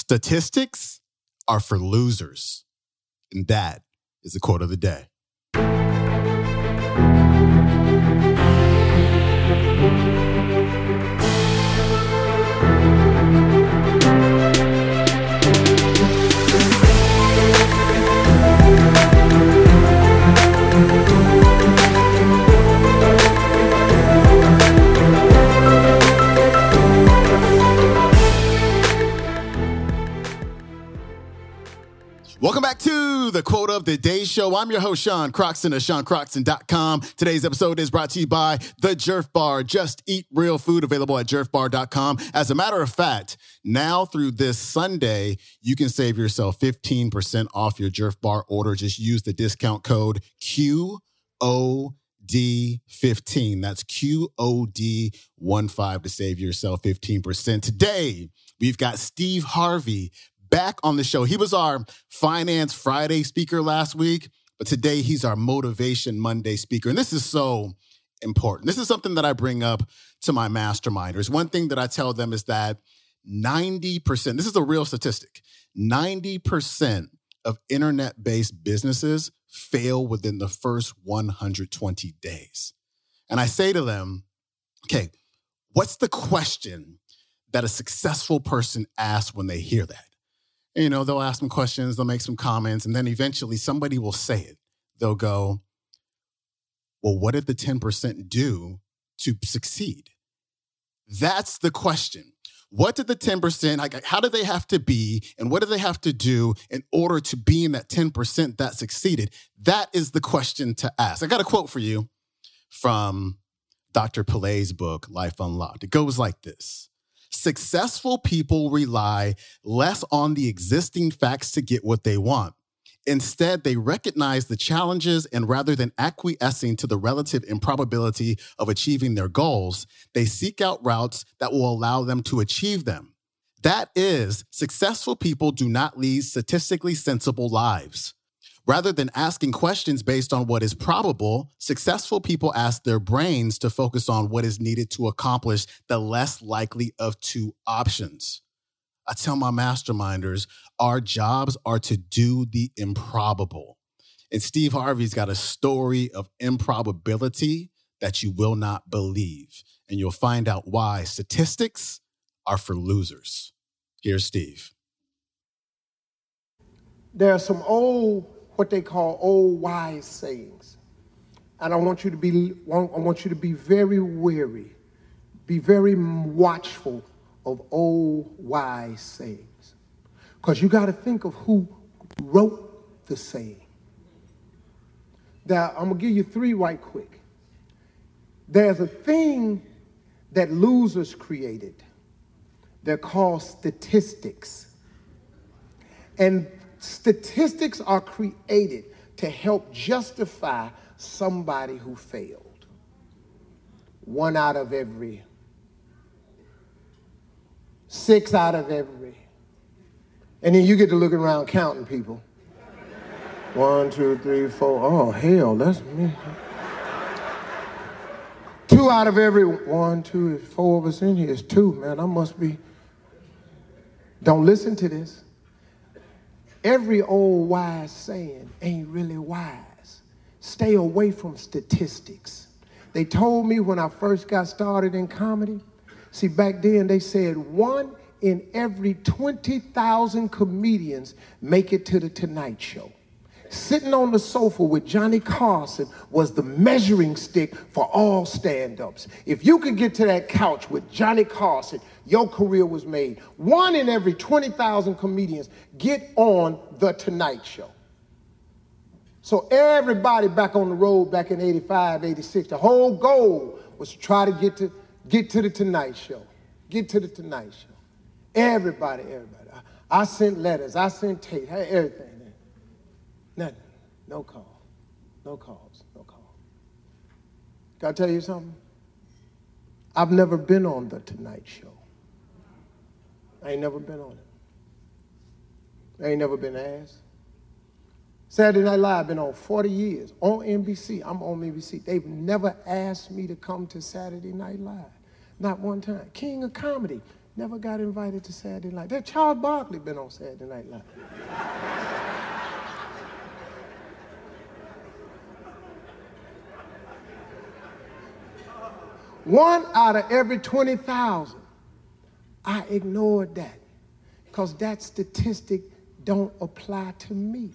Statistics are for losers. And that is the quote of the day. The Quote of the Day Show. I'm your host, Sean Croxton of SeanCroxton.com. Today's episode is brought to you by The Jerf Bar. Just eat real food available at JerfBar.com. As a matter of fact, now through this Sunday, you can save yourself 15% off your Jerf Bar order. Just use the discount code QOD15. That's QOD15 to save yourself 15%. Today, we've got Steve Harvey back on the show. He was our Finance Friday speaker last week, but today he's our Motivation Monday speaker. And this is so important. This is something that I bring up to my masterminders. One thing that I tell them is that 90%, this is a real statistic, 90% of internet based businesses fail within the first 120 days. And I say to them, okay, what's the question that a successful person asks when they hear that? You know, they'll ask some questions, they'll make some comments, and then eventually somebody will say it. They'll go, Well, what did the 10% do to succeed? That's the question. What did the 10%, like, how do they have to be, and what do they have to do in order to be in that 10% that succeeded? That is the question to ask. I got a quote for you from Dr. Pillay's book, Life Unlocked. It goes like this Successful people rely less on the existing facts to get what they want. Instead, they recognize the challenges and rather than acquiescing to the relative improbability of achieving their goals, they seek out routes that will allow them to achieve them. That is, successful people do not lead statistically sensible lives. Rather than asking questions based on what is probable, successful people ask their brains to focus on what is needed to accomplish the less likely of two options. I tell my masterminders, our jobs are to do the improbable. And Steve Harvey's got a story of improbability that you will not believe. And you'll find out why statistics are for losers. Here's Steve. There are some old what they call old wise sayings. And I want you to be, I want you to be very wary, be very watchful of old wise sayings. Because you got to think of who wrote the saying. Now, I'm going to give you three right quick. There's a thing that losers created. They're called statistics. And Statistics are created to help justify somebody who failed. One out of every, six out of every. And then you get to look around counting people. One, two, three, four. Oh, hell, that's me. Two out of every one, two, four of us in here is two, man. I must be. Don't listen to this every old wise saying ain't really wise. Stay away from statistics. They told me when I first got started in comedy, see, back then they said one in every 20,000 comedians make it to the Tonight Show sitting on the sofa with Johnny Carson was the measuring stick for all stand ups. If you could get to that couch with Johnny Carson, your career was made. One in every 20,000 comedians get on The Tonight Show. So everybody back on the road back in 85, 86, the whole goal was to try to get to, get to The Tonight Show. Get to The Tonight Show. Everybody, everybody. I, I sent letters, I sent tape, everything. Nothing. No call. No calls. No call. Can I tell you something? I've never been on the Tonight Show. I ain't never been on it. I ain't never been asked. Saturday Night Live been on 40 years on NBC. I'm on NBC. They've never asked me to come to Saturday Night Live. Not one time. King of comedy Never got invited to Saturday Night. That Charles Barkley been on Saturday Night Live. One out of every 20,000. I ignored that because that statistic don't apply to me.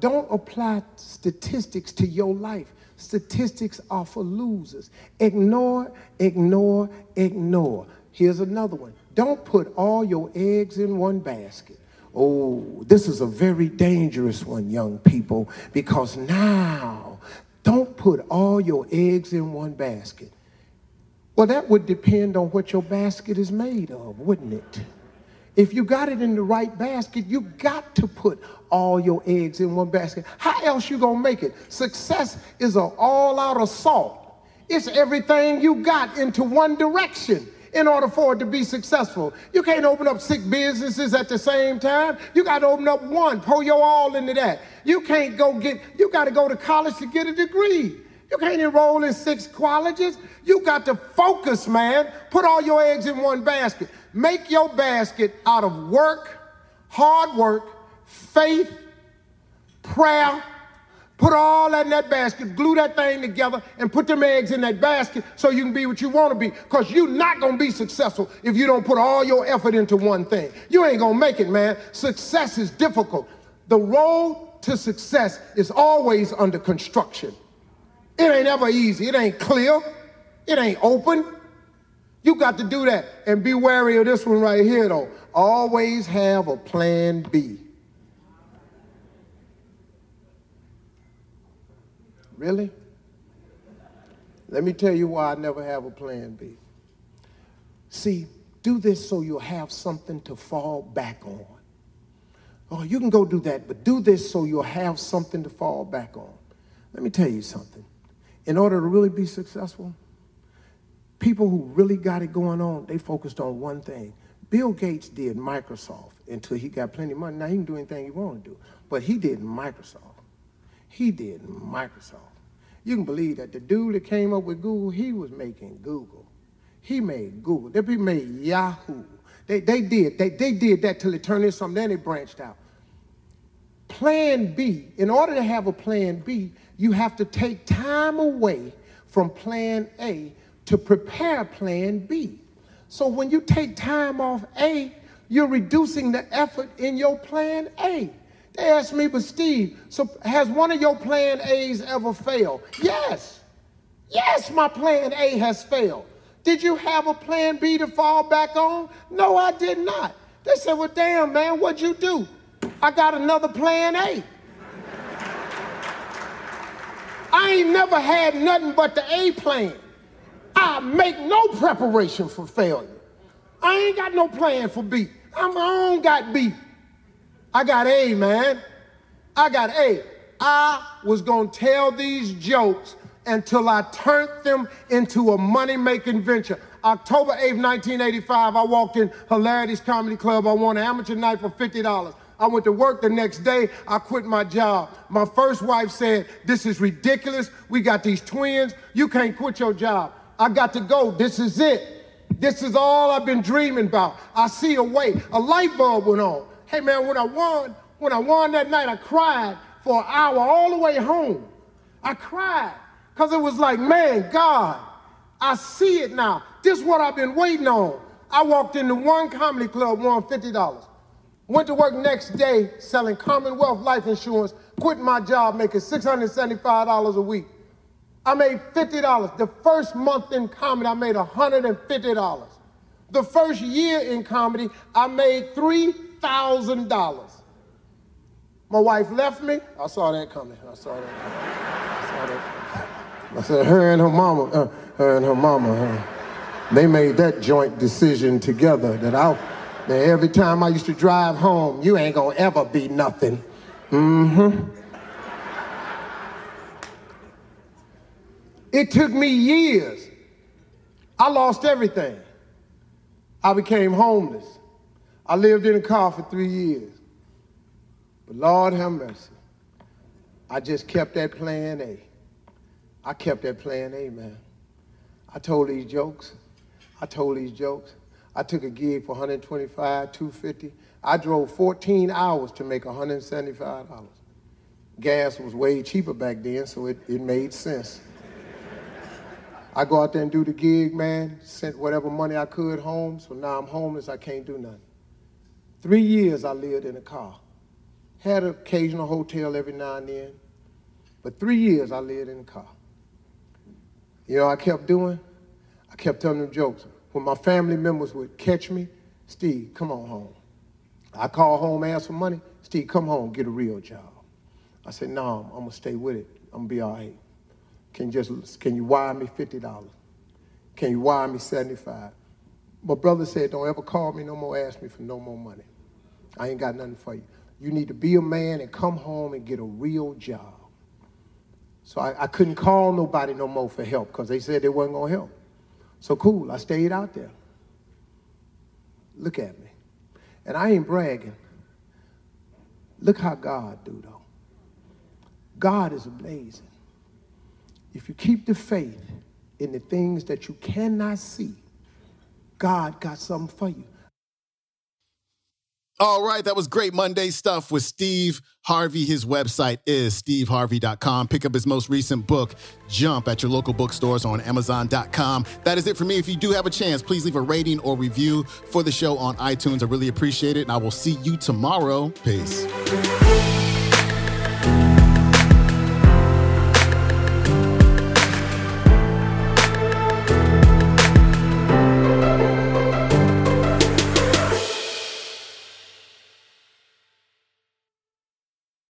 Don't apply statistics to your life. Statistics are for losers. Ignore, ignore, ignore. Here's another one. Don't put all your eggs in one basket. Oh, this is a very dangerous one, young people, because now don't put all your eggs in one basket. Well, that would depend on what your basket is made of, wouldn't it? If you got it in the right basket, you got to put all your eggs in one basket. How else you gonna make it? Success is an all-out assault. It's everything you got into one direction in order for it to be successful. You can't open up six businesses at the same time. You got to open up one, pour your all into that. You can't go get, you got to go to college to get a degree. You can't enroll in six colleges. You got to focus, man. Put all your eggs in one basket. Make your basket out of work, hard work, faith, prayer. Put all that in that basket, glue that thing together, and put them eggs in that basket so you can be what you want to be. Because you're not going to be successful if you don't put all your effort into one thing. You ain't going to make it, man. Success is difficult. The road to success is always under construction. It ain't ever easy. It ain't clear. It ain't open. You got to do that. And be wary of this one right here, though. Always have a plan B. Really? Let me tell you why I never have a plan B. See, do this so you'll have something to fall back on. Oh, you can go do that, but do this so you'll have something to fall back on. Let me tell you something. In order to really be successful, people who really got it going on, they focused on one thing. Bill Gates did Microsoft until he got plenty of money. Now he can do anything he want to do, but he did Microsoft. He did Microsoft. You can believe that the dude that came up with Google, he was making Google. He made Google. They made Yahoo. They, they did. They, they did that till it turned into something. Then they branched out. Plan B, in order to have a plan B, you have to take time away from plan A to prepare plan B. So when you take time off A, you're reducing the effort in your plan A. They asked me, but Steve, so has one of your plan A's ever failed? Yes. Yes, my plan A has failed. Did you have a plan B to fall back on? No, I did not. They said, well, damn, man, what'd you do? I got another plan A. I ain't never had nothing but the A plan. I make no preparation for failure. I ain't got no plan for B. I'm, don't got B. I got A, man. I got A. I was going to tell these jokes until I turned them into a money making venture. October 8th, 1985, I walked in Hilarities Comedy Club. I won an amateur night for $50. I went to work the next day. I quit my job. My first wife said, This is ridiculous. We got these twins. You can't quit your job. I got to go. This is it. This is all I've been dreaming about. I see a way. A light bulb went on. Hey man, when I won, when I won that night, I cried for an hour all the way home. I cried because it was like, man, God, I see it now. This is what I've been waiting on. I walked into one comedy club, won $50. Went to work next day selling Commonwealth life insurance, quit my job making $675 a week. I made $50. The first month in comedy, I made $150. The first year in comedy, I made $3,000. My wife left me. I saw that coming. I saw that. I. I said, her and her mama, uh, her and her mama, uh, they made that joint decision together that I, that every time I used to drive home, you ain't gonna ever be nothing. Mm-hmm. It took me years. I lost everything. I became homeless. I lived in a car for three years. But Lord have mercy. I just kept that plan A. I kept that plan A, man. I told these jokes. I told these jokes. I took a gig for 125, 250. I drove 14 hours to make $175. Gas was way cheaper back then, so it, it made sense. I go out there and do the gig, man, sent whatever money I could home, so now I'm homeless, I can't do nothing. Three years I lived in a car. Had an occasional hotel every now and then, but three years I lived in a car. You know, I kept doing, I kept telling them jokes. When my family members would catch me, Steve, come on home. I call home, ask for money. Steve, come home, get a real job. I said, no, I'm gonna stay with it. I'm gonna be all right. Can you just can you wire me fifty dollars? Can you wire me seventy five? My brother said, don't ever call me no more, ask me for no more money. I ain't got nothing for you. You need to be a man and come home and get a real job. So I, I couldn't call nobody no more for help because they said they wasn't gonna help. So cool, I stayed out there. Look at me. And I ain't bragging. Look how God do though. God is amazing. If you keep the faith in the things that you cannot see, God got something for you. All right, that was great Monday stuff with Steve Harvey. His website is steveharvey.com. Pick up his most recent book, Jump, at your local bookstores on amazon.com. That is it for me. If you do have a chance, please leave a rating or review for the show on iTunes. I really appreciate it, and I will see you tomorrow. Peace.